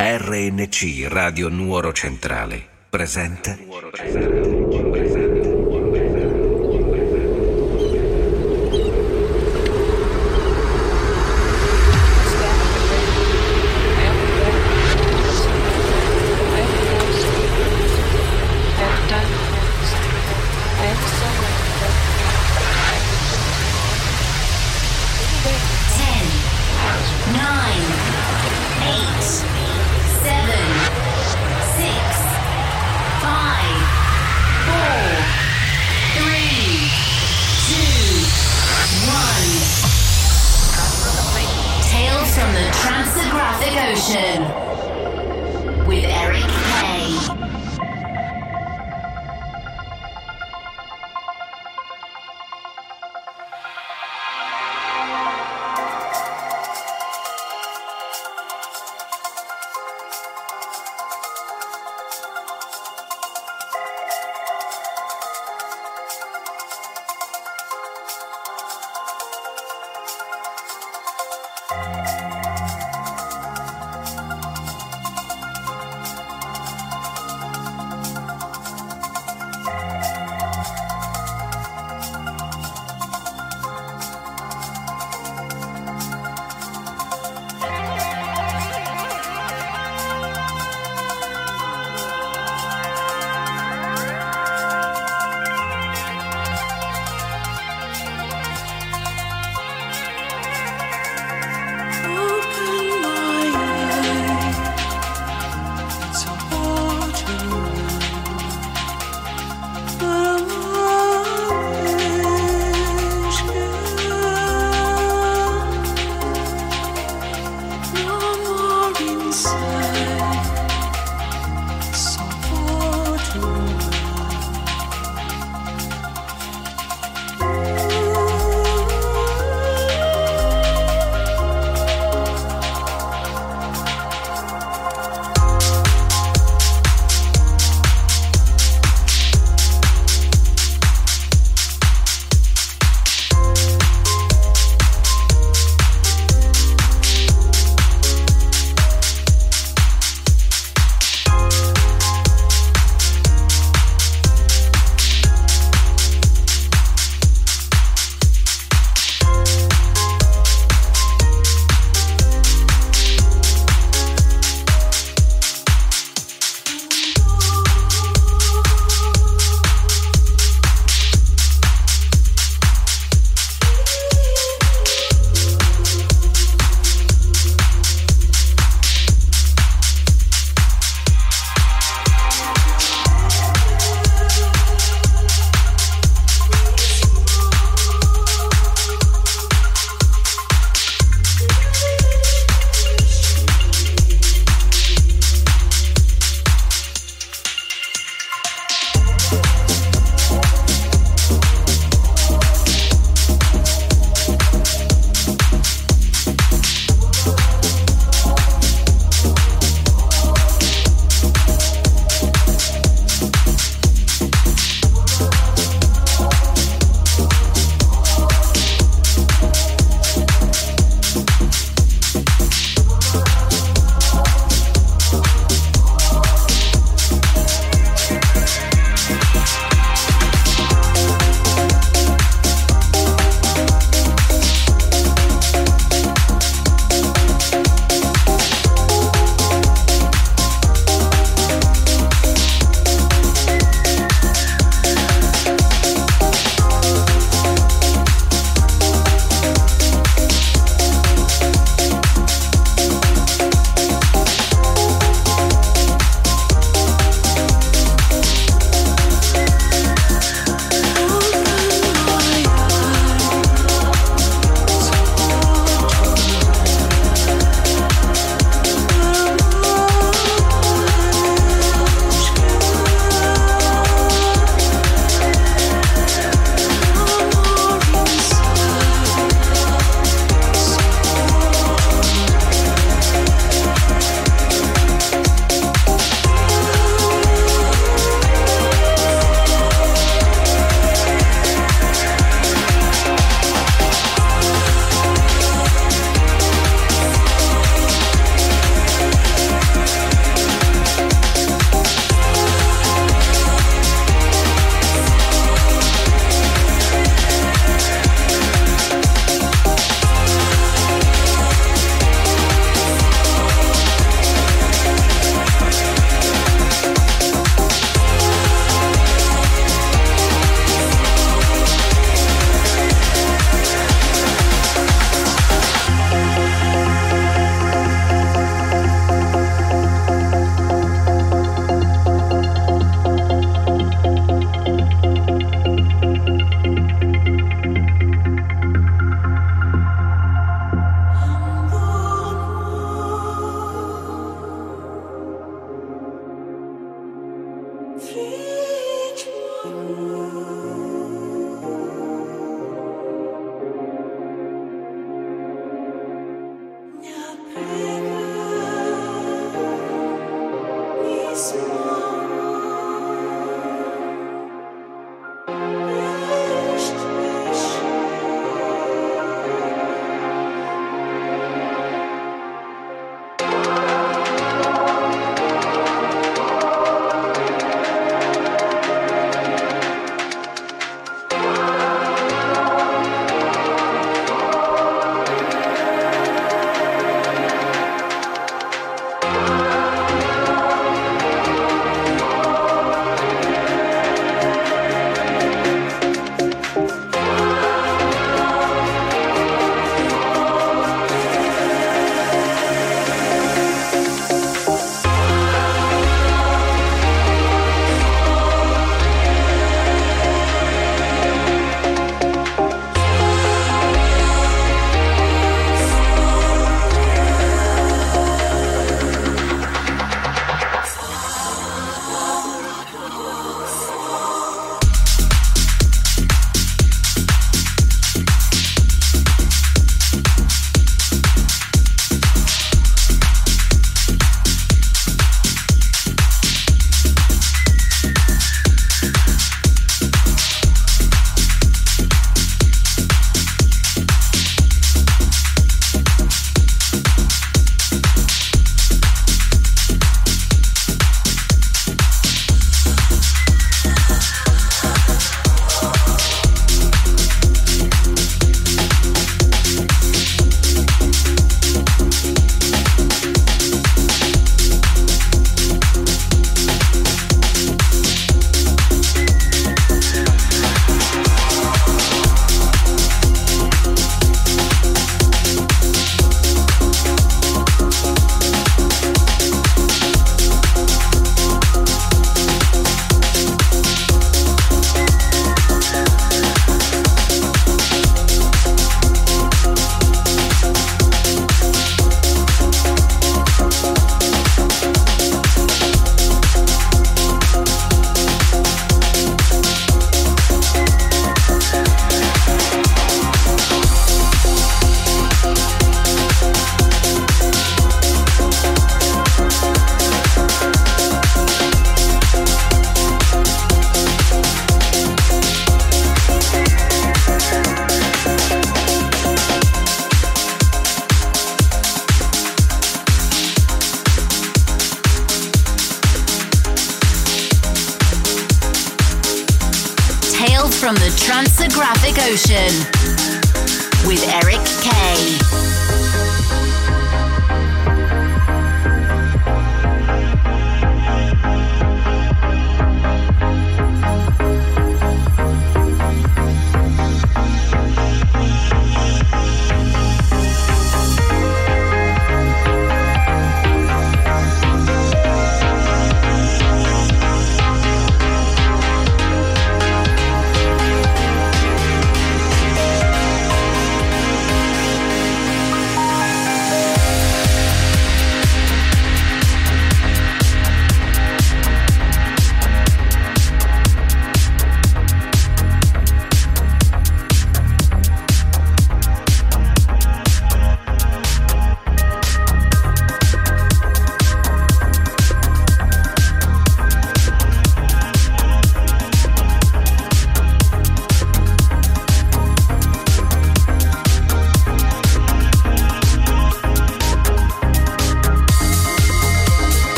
RNC Radio Nuoro Centrale presenta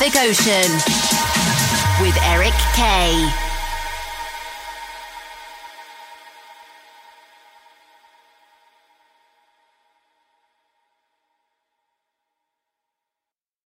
Pacific Ocean.